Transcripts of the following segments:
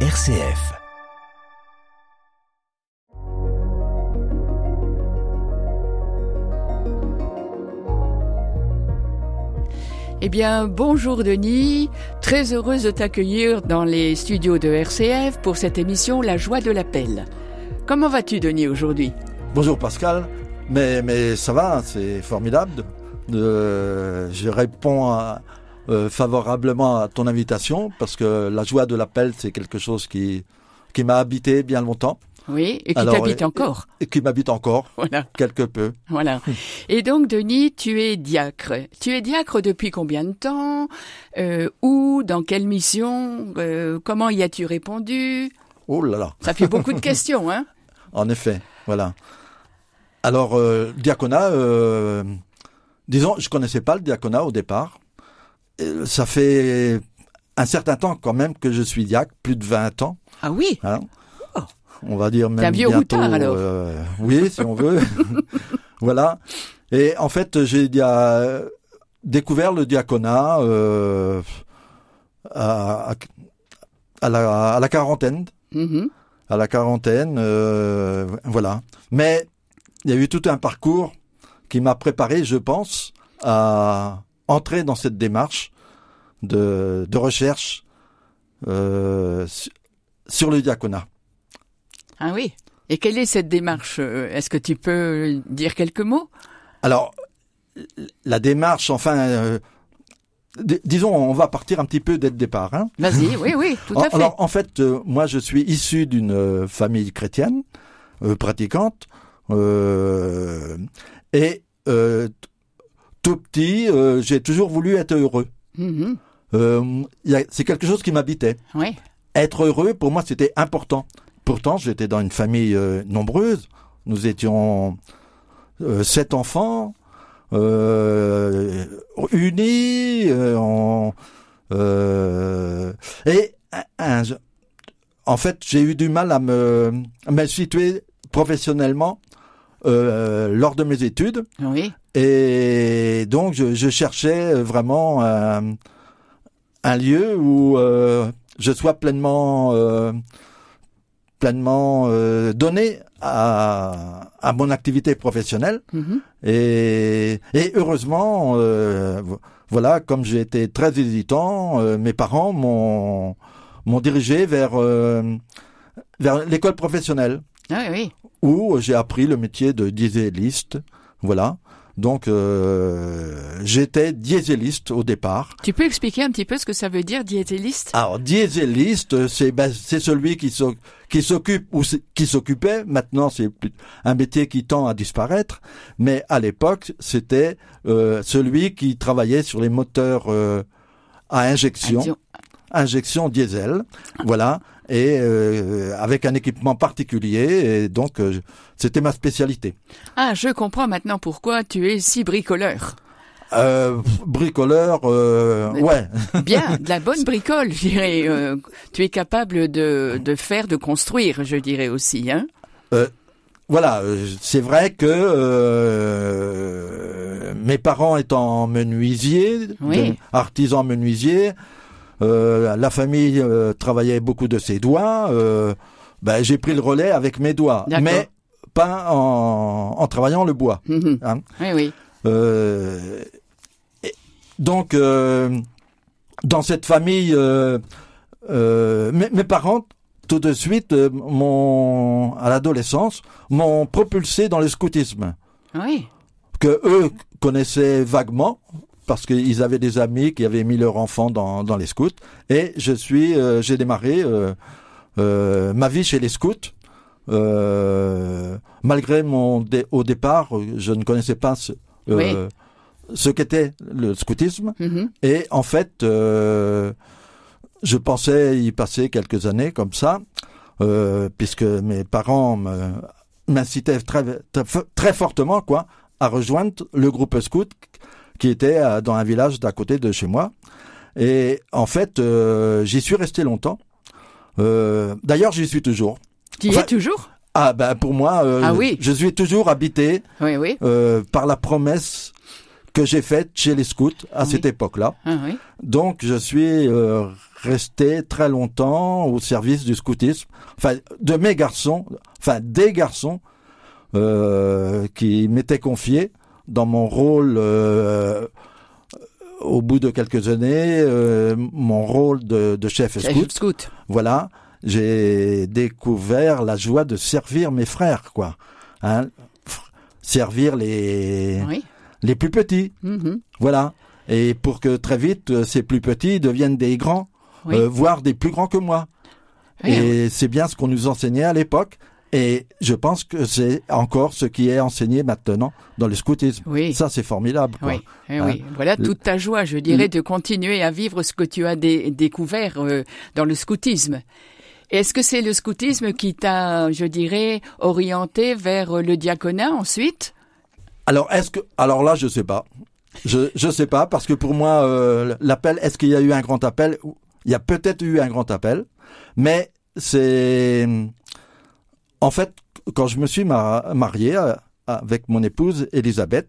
RCF. Eh bien, bonjour Denis, très heureuse de t'accueillir dans les studios de RCF pour cette émission La joie de l'appel. Comment vas-tu Denis aujourd'hui? Bonjour Pascal, mais, mais ça va, c'est formidable. Euh, je réponds à- euh, favorablement à ton invitation parce que la joie de l'appel, c'est quelque chose qui, qui m'a habité bien longtemps Oui, et qui t'habite encore. et qui m'habite encore Voilà, quelque peu. voilà. Et donc Denis, tu es diacre. Tu es diacre depuis combien de temps Euh, Où Dans quelle mission Euh, Comment y as-tu répondu? Oh là là, Ça fait beaucoup de questions, hein en effet, voilà. Alors, euh, diaconat, euh, disons, je connaissais pas le diaconat au départ. Euh, Ça fait un certain temps quand même que je suis diacre, plus de 20 ans. Ah oui Hein on va dire même un vieux bientôt, routard, alors. euh, oui, si on veut. voilà. Et en fait, j'ai dia- découvert le diaconat euh, à, la, à la quarantaine. Mhm. À la quarantaine, euh, voilà. Mais il y a eu tout un parcours qui m'a préparé, je pense, à entrer dans cette démarche de, de recherche euh, su- sur le diaconat. Ah oui. Et quelle est cette démarche Euh, Est-ce que tu peux dire quelques mots? Alors, la démarche, enfin, euh, disons, on va partir un petit peu dès le départ. Hein. Vas-y, oui, oui, tout à fait. Alors, en fait, euh, moi, je suis issu d'une famille chrétienne, euh, pratiquante, et tout petit, j'ai toujours voulu être heureux. Mhm. Euh, C'est quelque chose qui m'habitait. Oui. Être heureux, pour moi, c'était important. Pourtant, j'étais dans une famille euh, nombreuse. Nous étions euh, sept enfants, euh, unis, euh, en- euh, et un- un- en fait, j'ai eu du mal à me, à me situer professionnellement euh, lors de mes études. Oui. Et donc, je, je cherchais vraiment un, un lieu où euh, je sois pleinement, euh, pleinement euh, donné à, à mon activité professionnelle. Mhm. Et, et heureusement, vo- voilà, comme j'ai été très hésitant, mes parents m'ont m'ont dirigé vers vers l'école professionnelle Ah oui, oui. où j'ai appris le métier de dieseliste. Voilà. Donc euh, j'étais dieseliste au départ. Tu peux expliquer un petit peu ce que ça veut dire diétéliste? Alors dieseliste, c'est ben, c'est celui qui s'oc- qui s'occupe ou qui s'occupait. Maintenant, c'est un métier qui tend à disparaître. Mais à l'époque, c'était euh, celui qui travaillait sur les moteurs euh, à injection. Injection diesel. Voilà. Et euh, avec un équipement particulier. Et donc, euh, c'était ma spécialité. Ah, je comprends maintenant pourquoi tu es si bricoleur. Euh, bricoleur, euh, ouais. Bien, de la bonne bricole, je dirais. euh, tu es capable de, de faire, de construire, je dirais aussi. Hein Voilà, euh, c'est vrai que euh, mes parents étant menuisiers, Oui. artisans menuisiers, euh, la famille euh, travaillait beaucoup de ses doigts. euh, ben, j'ai pris le relais avec mes doigts, mais pas en, en travaillant le bois. Hein. Oui, oui. Euh, et donc, euh, dans cette famille, euh, euh, mes, mes parents, tout de suite, euh, m'ont, à l'adolescence, m'ont propulsé dans le scoutisme, Oui. que eux connaissaient vaguement, parce qu'ils avaient des amis qui avaient mis leur enfant dans, dans les scouts. Et je suis, euh, j'ai démarré euh, euh, ma vie chez les scouts. Malgré mon dé- au départ, je ne connaissais pas ce, ce qu'était le scoutisme. Mhm. Et en fait, je pensais y passer quelques années comme ça, puisque mes parents m'incitaient très, très, très fortement quoi, à rejoindre le groupe scout qui était dans un village d'à côté de chez moi. Et en fait, euh, j'y suis resté longtemps. Euh, D'ailleurs, j'y suis toujours. Tu y Enfin, es toujours? Ah ben pour moi, euh, Ah oui. je suis toujours habité Oui, oui. euh, par la promesse que j'ai faite chez les scouts à Oui. cette époque-là. Ah, oui. Donc je suis euh, resté très longtemps au service du scoutisme, enfin de mes garçons, enfin des garçons euh, qui m'étaient confiés dans mon rôle euh, au bout de quelques années, euh, mon rôle de, de chef, Chef scout. scout. Voilà, j'ai découvert la joie de servir mes frères, quoi. Hein, servir les Oui. les plus petits, Mhm. voilà. Et pour que très vite euh, ces plus petits deviennent des grands, Oui. euh, voire des plus grands que moi. Oui, Et c'est bien ce qu'on nous enseignait à l'époque. Et je pense que c'est encore ce qui est enseigné maintenant dans le scoutisme. Oui. Ça, c'est formidable. quoi. Oui, eh Hein. oui. Voilà Le- toute ta joie, je dirais, de continuer à vivre ce que tu as dé- découvert euh, dans le scoutisme. Est-ce que c'est le scoutisme qui t'a, je dirais, orienté vers euh, le diaconat ensuite? Alors, est-ce que, alors là, je sais pas. Je, je sais pas parce que pour moi, euh, l'appel, est-ce qu'il y a eu un grand appel? Il y a peut-être eu un grand appel, mais c'est, en fait, quand je me suis ma- marié euh, avec mon épouse Elisabeth,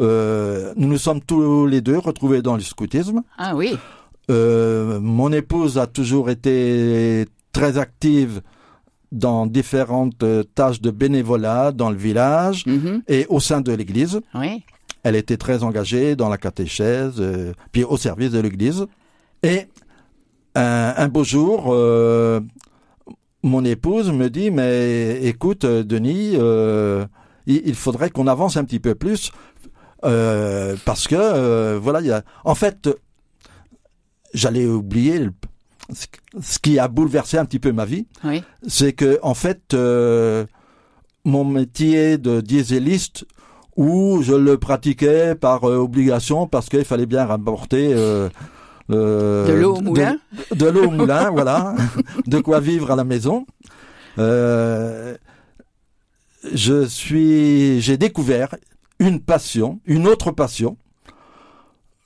euh, nous nous sommes tous les deux retrouvés dans le scoutisme. Ah oui, Euh, mon épouse a toujours été très active dans différentes tâches de bénévolat dans le village Mhm. et au sein de l'église. oui, Elle était très engagée dans la catéchèse, euh, puis au service de l'église. Et un, un beau jour, mon épouse me dit, mais écoute, euh, Denis, euh, il, il faudrait qu'on avance un petit peu plus, euh, parce que, euh, voilà, il y a... En fait, j'allais oublier le- ce- qui a bouleversé un petit peu ma vie oui, c'est que en fait mon métier de dieseliste où je le pratiquais par obligation parce qu'il fallait bien rapporter de l'eau au moulin. de, de l'eau au moulin voilà de quoi vivre à la maison Euh, je suis j'ai découvert une passion une autre passion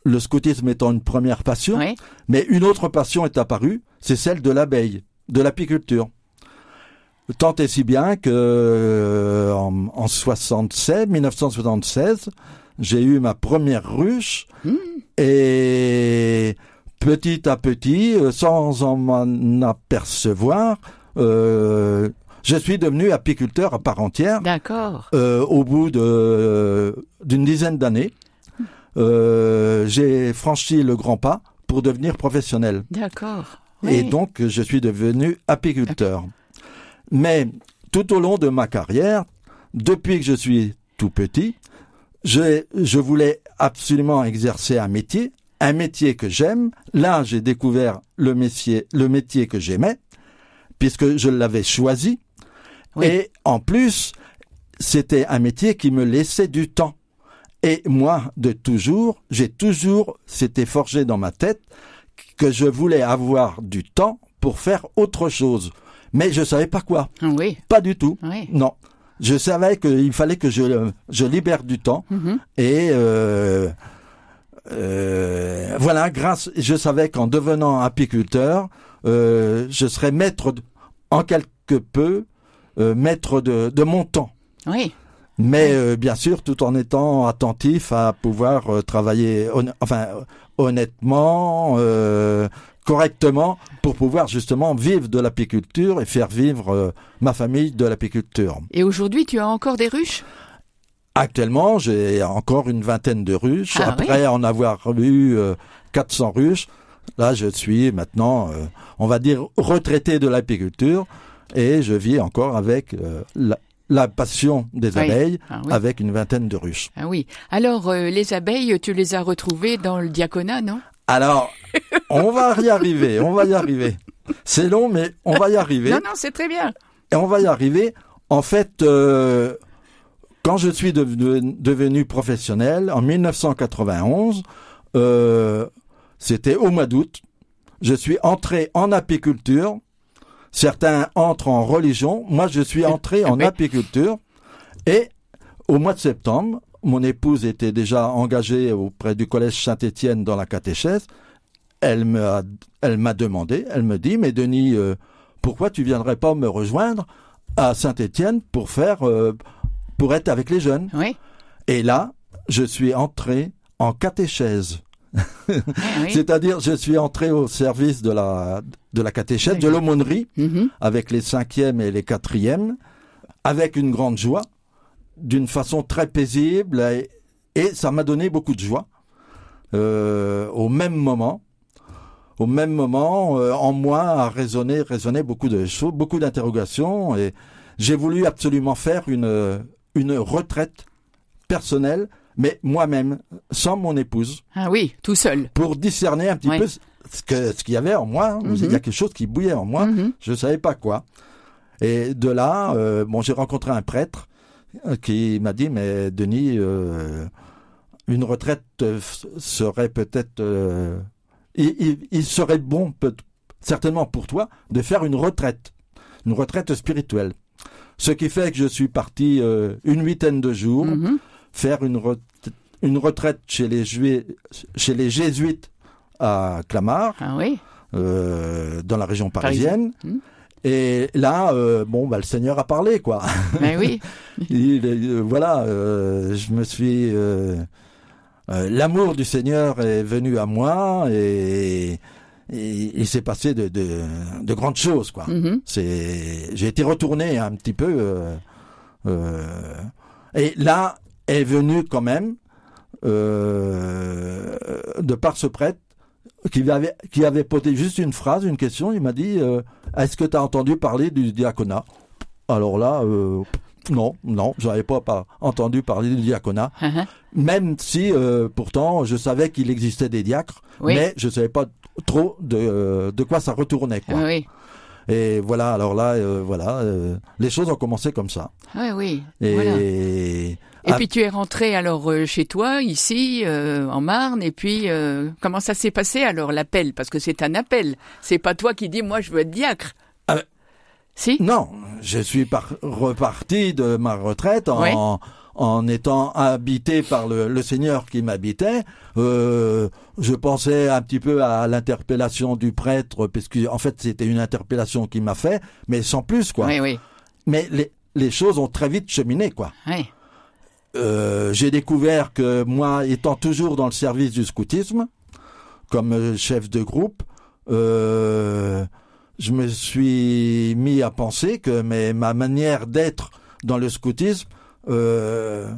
le scoutisme étant une première passion Oui, mais une autre passion est apparue, c'est celle de l'abeille, de l'apiculture. Tant et si bien que euh, en, en 76, 1976, j'ai eu ma première ruche Hmm. et petit à petit, euh, sans en m'en apercevoir, euh, je suis devenu apiculteur à part entière d'accord. euh, au bout de d'une dizaine d'années. Euh, j'ai franchi le grand pas pour devenir professionnel. D'accord. Et donc, je suis devenu apiculteur. Mais tout au long de ma carrière, depuis que je suis tout petit, je, je voulais absolument exercer un métier, un métier que j'aime. Là, j'ai découvert le métier, le métier que j'aimais, puisque je l'avais choisi. Oui. Et en plus, c'était un métier qui me laissait du temps. Et moi, de toujours, j'ai toujours, c'était forgé dans ma tête, que je voulais avoir du temps pour faire autre chose. Mais je savais pas quoi. Oui, Pas du tout. oui. Non. Je savais qu'il fallait que je, je libère du temps. Mhm. Et euh, euh, voilà, grâce, je savais qu'en devenant apiculteur, euh, je serais maître, de- en quelque peu, euh, maître de, de mon temps. Oui, Mais euh, bien sûr, tout en étant attentif à pouvoir euh, travailler, enfin, honnêtement, euh, correctement, pour pouvoir justement vivre de l'apiculture et faire vivre ma famille de l'apiculture. Et aujourd'hui, tu as encore des ruches? Actuellement, j'ai encore une vingtaine de ruches. Ah Après en avoir eu euh, 400 ruches, là, je suis maintenant, euh, on va dire, retraité de l'apiculture et je vis encore avec euh, la, la passion des Oui. abeilles, Ah oui. avec une vingtaine de ruches. Ah oui. Alors, euh, les abeilles, tu les as retrouvées dans le diaconat, non? Alors, on va y arriver, on va y arriver. C'est long, mais on va y arriver. Non, non, c'est très bien. Et on va y arriver. En fait, euh, quand je suis devenu, devenu professionnel, en 1991, euh, c'était au mois d'août, je suis entré en apiculture. Certains entrent en religion. Moi, je suis entré en Oui. apiculture. Et au mois de septembre, mon épouse était déjà engagée auprès du collège Saint-Étienne dans la catéchèse. Elle m'a, elle m'a demandé, elle me dit, mais Denis, euh, pourquoi tu viendrais pas me rejoindre à Saint-Étienne pour faire, euh, pour être avec les jeunes Oui. Et là, je suis entré en catéchèse oui. C'est-à-dire, je suis entré au service de la de la catéchèse, de l'aumônerie, Mhm. avec les cinquièmes et les quatrièmes, avec une grande joie, d'une façon très paisible, et, et ça m'a donné beaucoup de joie. Euh, au même moment, au même moment, euh, en moi a résonné, résonné beaucoup de choses, beaucoup d'interrogations, et j'ai voulu absolument faire une une retraite personnelle, mais moi-même, sans mon épouse Ah oui, tout seul. pour discerner un petit peu ce qu'il y avait en moi. Mhm. Il y a quelque chose qui bouillait en moi. Mhm. Je savais pas quoi. Et de là, euh, bon, j'ai rencontré un prêtre euh, qui m'a dit, mais Denis, euh, une retraite serait peut-être, euh, il, il- il serait bon, peut- certainement pour toi, de faire une retraite, une retraite spirituelle. Ce qui fait que je suis parti euh, une huitaine de jours Mhm. faire une, re- une retraite chez les, Juifs, chez les jésuites à Clamart, Ah oui. euh, dans la région parisienne. Mhm. Et là, euh, bon, bah, le Seigneur a parlé, quoi. Ben oui. Il, euh, voilà, euh, je me suis. L'amour du Seigneur est venu à moi et il s'est passé de, de, de grandes choses, quoi. Mhm. C'est, j'ai été retourné un petit peu. euh, euh, et là est venu quand même, euh, de par ce prêtre, qui avait, qui avait posé juste une phrase, une question. Il m'a dit Est-ce que tu as entendu parler du diaconat? Alors là, non, non, j'avais pas, pas entendu parler du diaconat. Ah. Même si, euh, pourtant, je savais qu'il existait des diacres, Oui. mais je savais pas trop de, de quoi ça retournait. Quoi. Oui. Et voilà, alors là, euh, voilà, euh, les choses ont commencé comme ça. Ah oui. Et, Voilà. Et puis tu es rentré alors euh, chez toi, ici, euh, en Marne, et puis euh, comment ça s'est passé alors l'appel? Parce que c'est un appel. C'est pas toi qui dis moi je veux être diacre. Ah Si? non, je suis par- reparti de ma retraite en. En étant habité par le, le Seigneur qui m'habitait. Euh, je pensais un petit peu à l'interpellation du prêtre, parce que en fait c'était une interpellation qu'il m'a fait, mais sans plus quoi. Oui, oui. Mais les, les choses ont très vite cheminé quoi. oui. Euh, j'ai découvert que moi, étant toujours dans le service du scoutisme, comme chef de groupe, euh, je me suis mis à penser que mais, ma manière d'être dans le scoutisme, euh,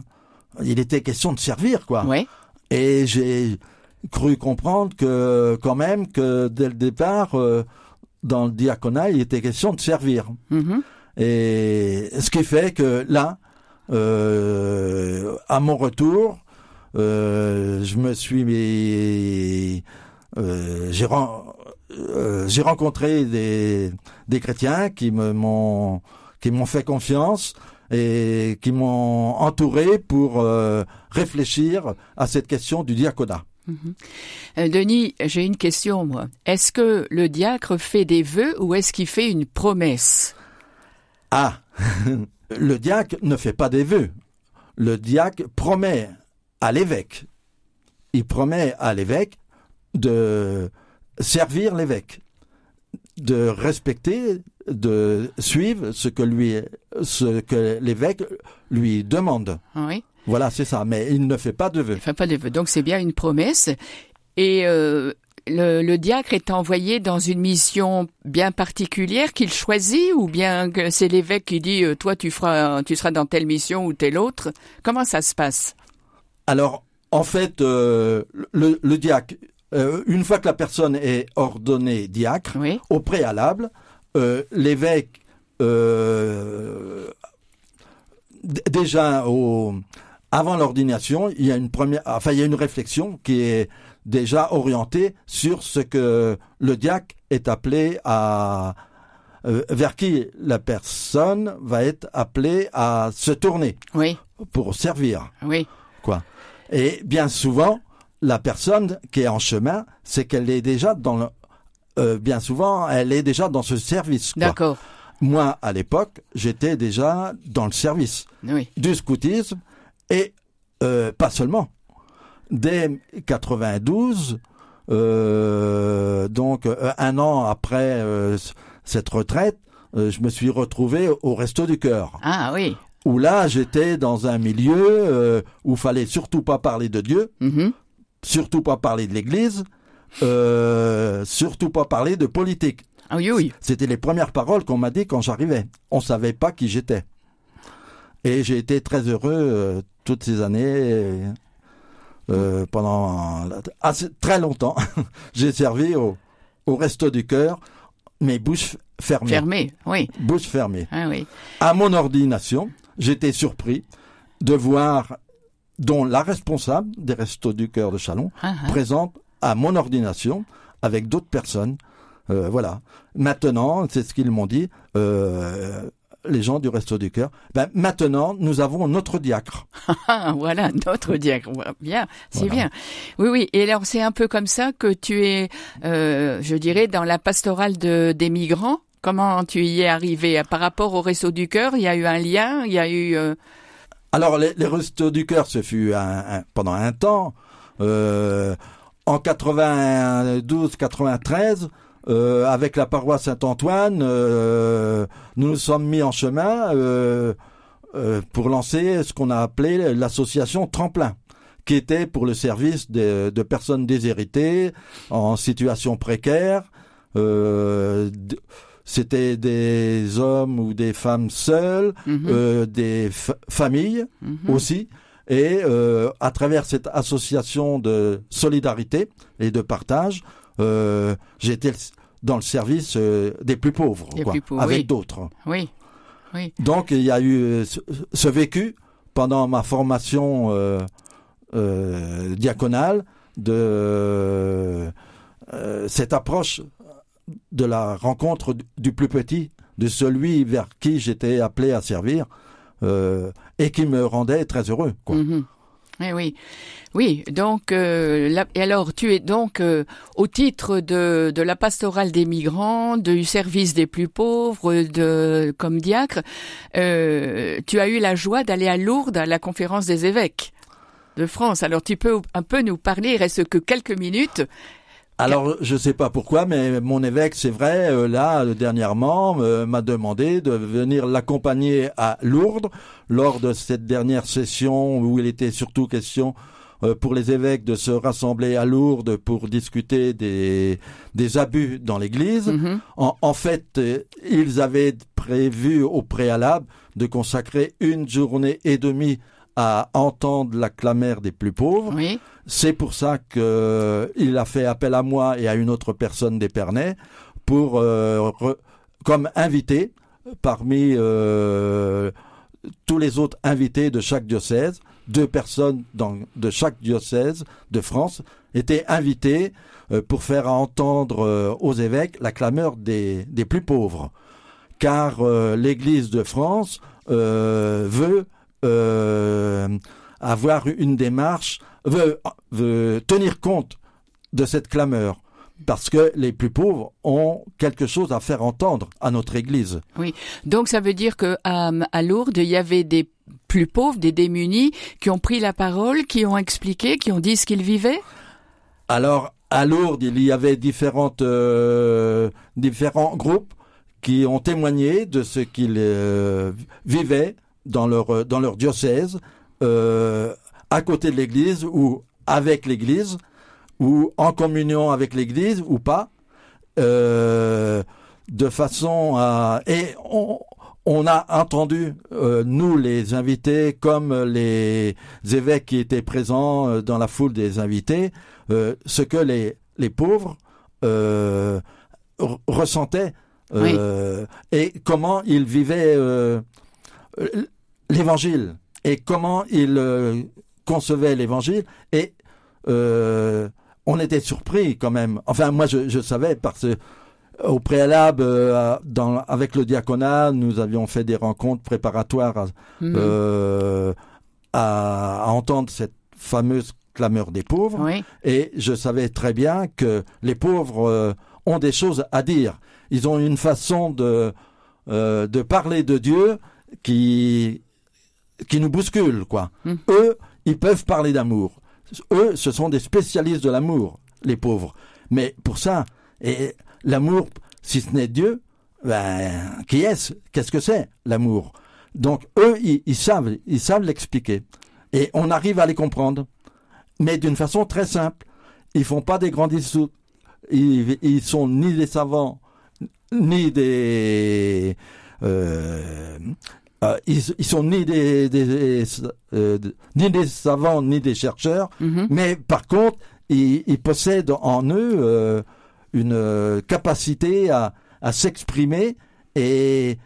il était question de servir, quoi. Ouais. Et j'ai cru comprendre que quand même que dès le départ, euh, dans le diaconat, il était question de servir. Mhm. Et ce qui fait que là, euh, à mon retour, euh, je me suis mis, euh, j'ai ren- euh, j'ai rencontré des, des chrétiens qui me m'ont qui m'ont fait confiance et qui m'ont entouré pour euh, réfléchir à cette question du diaconat. Euh, Denis, j'ai une question moi. Est-ce que le diacre fait des vœux ou est-ce qu'il fait une promesse? Ah, le diacre ne fait pas des vœux. Le diacre promet à l'évêque. Il promet à l'évêque de servir l'évêque, de respecter, de suivre ce que lui, ce que l'évêque lui demande. Oui. Voilà, c'est ça. Mais il ne fait pas de vœux. Enfin, pas de vœux. Donc c'est bien une promesse. Et euh, le, le diacre est envoyé dans une mission bien particulière qu'il choisit ou bien que c'est l'évêque qui dit euh, toi tu feras tu seras dans telle mission ou telle autre. Comment ça se passe? Alors, en fait, euh, le, le diacre, euh, une fois que la personne est ordonnée diacre, Oui. au préalable, euh, l'évêque, euh, déjà au, avant l'ordination, il y a une première, enfin il y a une réflexion qui est déjà orientée sur ce que le diacre est appelé à, euh, vers qui la personne va être appelée à se tourner Oui. pour servir Oui. quoi? Et bien souvent, la personne qui est en chemin, c'est qu'elle est déjà dans le, euh, bien souvent, elle est déjà dans ce service. D'accord. Moi, à l'époque, j'étais déjà dans le service Oui. du scoutisme et euh, pas seulement. Dès 92, euh, donc euh, un an après euh, cette retraite, euh, je me suis retrouvé au Resto du Cœur Ah oui. où là j'étais dans un milieu euh, où fallait surtout pas parler de Dieu Mhm. Surtout pas parler de l'Église, euh, surtout pas parler de politique. Ah oui, oui. C'était les premières paroles qu'on m'a dit quand j'arrivais. On savait pas qui j'étais. Et j'ai été très heureux euh, toutes ces années. euh, pendant assez, très longtemps, j'ai servi au, au resto du cœur, mais bouche fermée. Fermé, oui. Bouche fermée. Ah oui. À mon ordination, j'étais surpris de voir dont la responsable des restos du cœur de Chalon Ah, ah. présente à mon ordination avec d'autres personnes. Euh, voilà. Maintenant, c'est ce qu'ils m'ont dit, euh, les gens du resto du cœur. Ben, maintenant, nous avons notre diacre. Ah, voilà, notre diacre. Bien, c'est Voilà. bien. Oui, oui. Et alors, c'est un peu comme ça que tu es, euh, je dirais, dans la pastorale de, des migrants. Comment tu y es arrivé? Par rapport au Réseau du Cœur, il y a eu un lien, il y a eu... Alors, les, les restos du cœur, ce fut pendant un temps. Euh, en 92-93, euh, avec la paroisse Saint-Antoine, euh, nous nous sommes mis en chemin euh, pour lancer ce qu'on a appelé l'association Tremplin qui était pour le service de, personnes déshéritées en situation précaire. C'était des hommes ou des femmes seules, mhm, euh, des fa- familles mhm. aussi. Et euh, à travers cette association de solidarité et de partage, euh, j'étais dans le service des plus pauvres, Des quoi, plus pauvres, avec oui. d'autres. Oui, oui. Donc il y a eu ce, ce vécu pendant ma formation diaconale de cette approche de la rencontre du- plus petit, de celui vers qui j'étais appelé à servir, euh, et qui me rendait très heureux. Quoi. Mhm. Oui, oui. Donc, euh, alors, tu es donc euh, au titre de, la pastorale des migrants, du service des plus pauvres, de comme diacre, tu as eu la joie d'aller à Lourdes à la conférence des évêques de France. Alors, tu peux un peu nous parler, reste que quelques minutes. Alors, je sais pas pourquoi, mais mon évêque, c'est vrai, euh, là, euh, dernièrement, euh, m'a demandé de venir l'accompagner à Lourdes lors de cette dernière session où il était surtout question euh, pour les évêques de se rassembler à Lourdes pour discuter des, des abus dans l'Église. Mhm. En, en fait, ils avaient prévu au préalable de consacrer une journée et demie à entendre la clamère des plus pauvres. Oui, C'est pour ça que il a fait appel à moi et à une autre personne d'Épernay pour euh, re- comme invité parmi euh, tous les autres invités de chaque diocèse, deux personnes dans, de chaque diocèse de France étaient invitées euh, pour faire entendre aux évêques la clameur des, des plus pauvres. Car l'Église de France veut euh, avoir une démarche, veut, veut tenir compte de cette clameur. Parce que les plus pauvres ont quelque chose à faire entendre à notre Église. donc ça veut dire que à, à Lourdes, il y avait des plus pauvres, des démunis, qui ont pris la parole, qui ont expliqué, qui ont dit ce qu'ils vivaient? Alors, à Lourdes, il y avait différentes, euh, différents groupes qui ont témoigné de ce qu'ils euh, vivaient dans leur, dans leur diocèse, euh, à côté de l'Église ou avec l'Église, ou en communion avec l'Église ou pas, euh, de façon à... Et on, on a entendu, euh, nous les invités, comme les évêques qui étaient présents euh, dans la foule des invités, euh, ce que les, les pauvres euh, ressentaient euh, et comment ils vivaient euh, euh, l'évangile et comment ils euh, concevaient l'évangile et euh, on était surpris quand même. Enfin, moi, je, je savais parce que au préalable, euh, dans, avec le diaconat, nous avions fait des rencontres préparatoires à, Mhm. euh, à, à entendre cette fameuse clameur des pauvres. oui, Et je savais très bien que les pauvres euh, ont des choses à dire. Ils ont une façon de, euh, de parler de Dieu qui, qui nous bouscule, quoi. Mm. Eux, ils peuvent parler d'amour. Eux, ce sont des spécialistes de l'amour, les pauvres. Mais pour ça, et l'amour, si ce n'est Dieu, ben, qui est-ce? Qu'est-ce que c'est l'amour? Donc eux, ils, ils savent, ils savent l'expliquer, et on arrive à les comprendre. mais d'une façon très simple. Ils font pas des grands discours. Ils, ils sont ni des savants, ni des euh, euh, ils, ils, sont ni des, des euh, ni des savants ni des chercheurs, Mhm. mais par contre, ils, ils possèdent en eux euh, une euh, capacité à, à s'exprimer et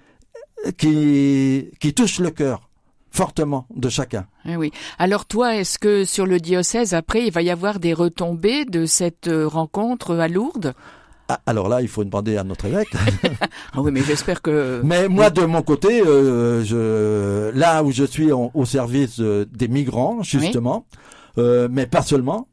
qui, qui touche le cœur fortement de chacun. Eh oui. Alors toi, est-ce que sur le diocèse, après, il va y avoir des retombées de cette euh, rencontre à Lourdes? Ah, Alors là, il faut demander à notre évêque. Ah oui, mais j'espère que... Mais moi, de mon côté, euh, je, là où je suis en- au service euh, des migrants, justement, euh, mais pas seulement.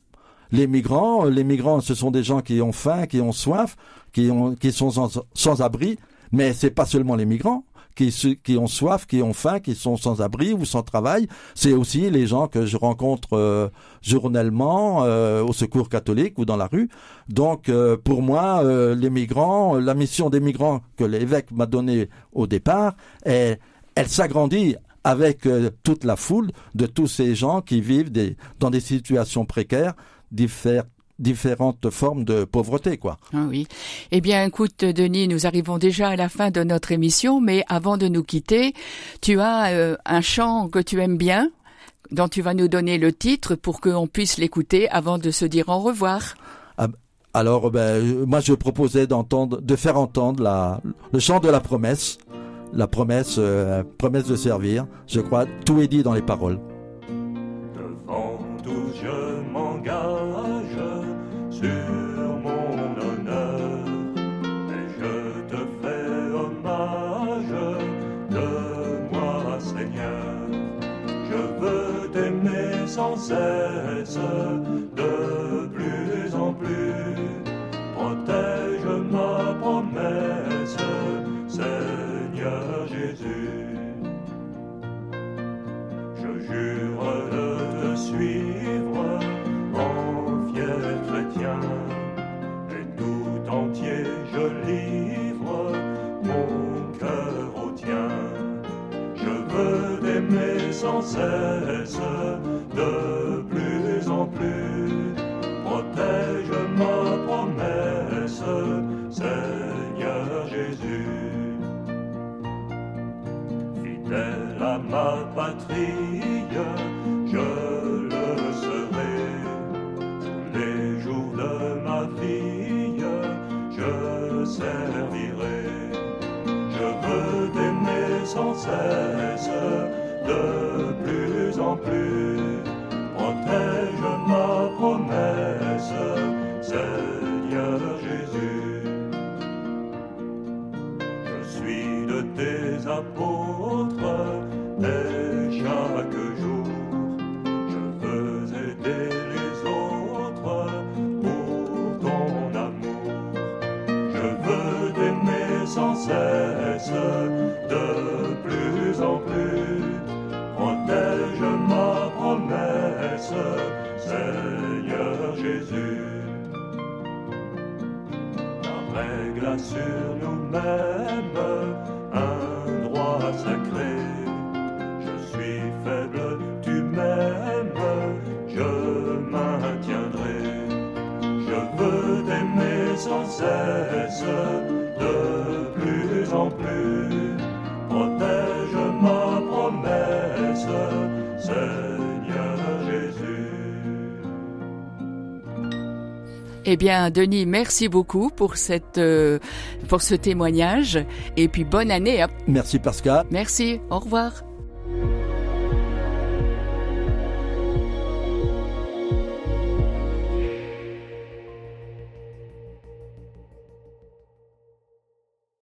Les migrants, les migrants, ce sont des gens qui ont faim, qui ont soif, qui ont, qui sont sans, sans abri. Mais c'est pas seulement les migrants qui, qui ont soif, qui ont faim, qui sont sans abri ou sans travail. C'est aussi les gens que je rencontre euh, journellement euh, au Secours catholique ou dans la rue. Donc, euh, pour moi, euh, les migrants, la mission des migrants que l'évêque m'a donnée au départ, est- elle s'agrandit avec euh, toute la foule de tous ces gens qui vivent des, dans des situations précaires, diffère- différentes formes de pauvreté, quoi. Ah oui. Eh bien, écoute, Denis, nous arrivons déjà à la fin de notre émission, mais avant de nous quitter, tu as euh, un chant que tu aimes bien, dont tu vas nous donner le titre pour qu'on puisse l'écouter avant de se dire au revoir. Alors, ben, moi, je proposais d'entendre, de faire entendre la, le chant de la promesse, la promesse, euh, promesse de servir. Je crois, tout est dit dans les paroles. Cesse de plus en plus. Protège ma promesse, Seigneur Jésus. Je jure de te suivre en fier chrétien et tout entier je livre mon cœur au tien. Je veux t'aimer sans cesse Je veux t'aimer sans cesse, de plus en plus. Nous-mêmes un droit sacré. Je suis faible, tu m'aimes, je maintiendrai. Je veux t'aimer sans cesse, Eh bien, Denis, merci beaucoup pour cette, euh, pour ce témoignage. Et puis, bonne année. hein. Merci Pascal. Merci. Au revoir.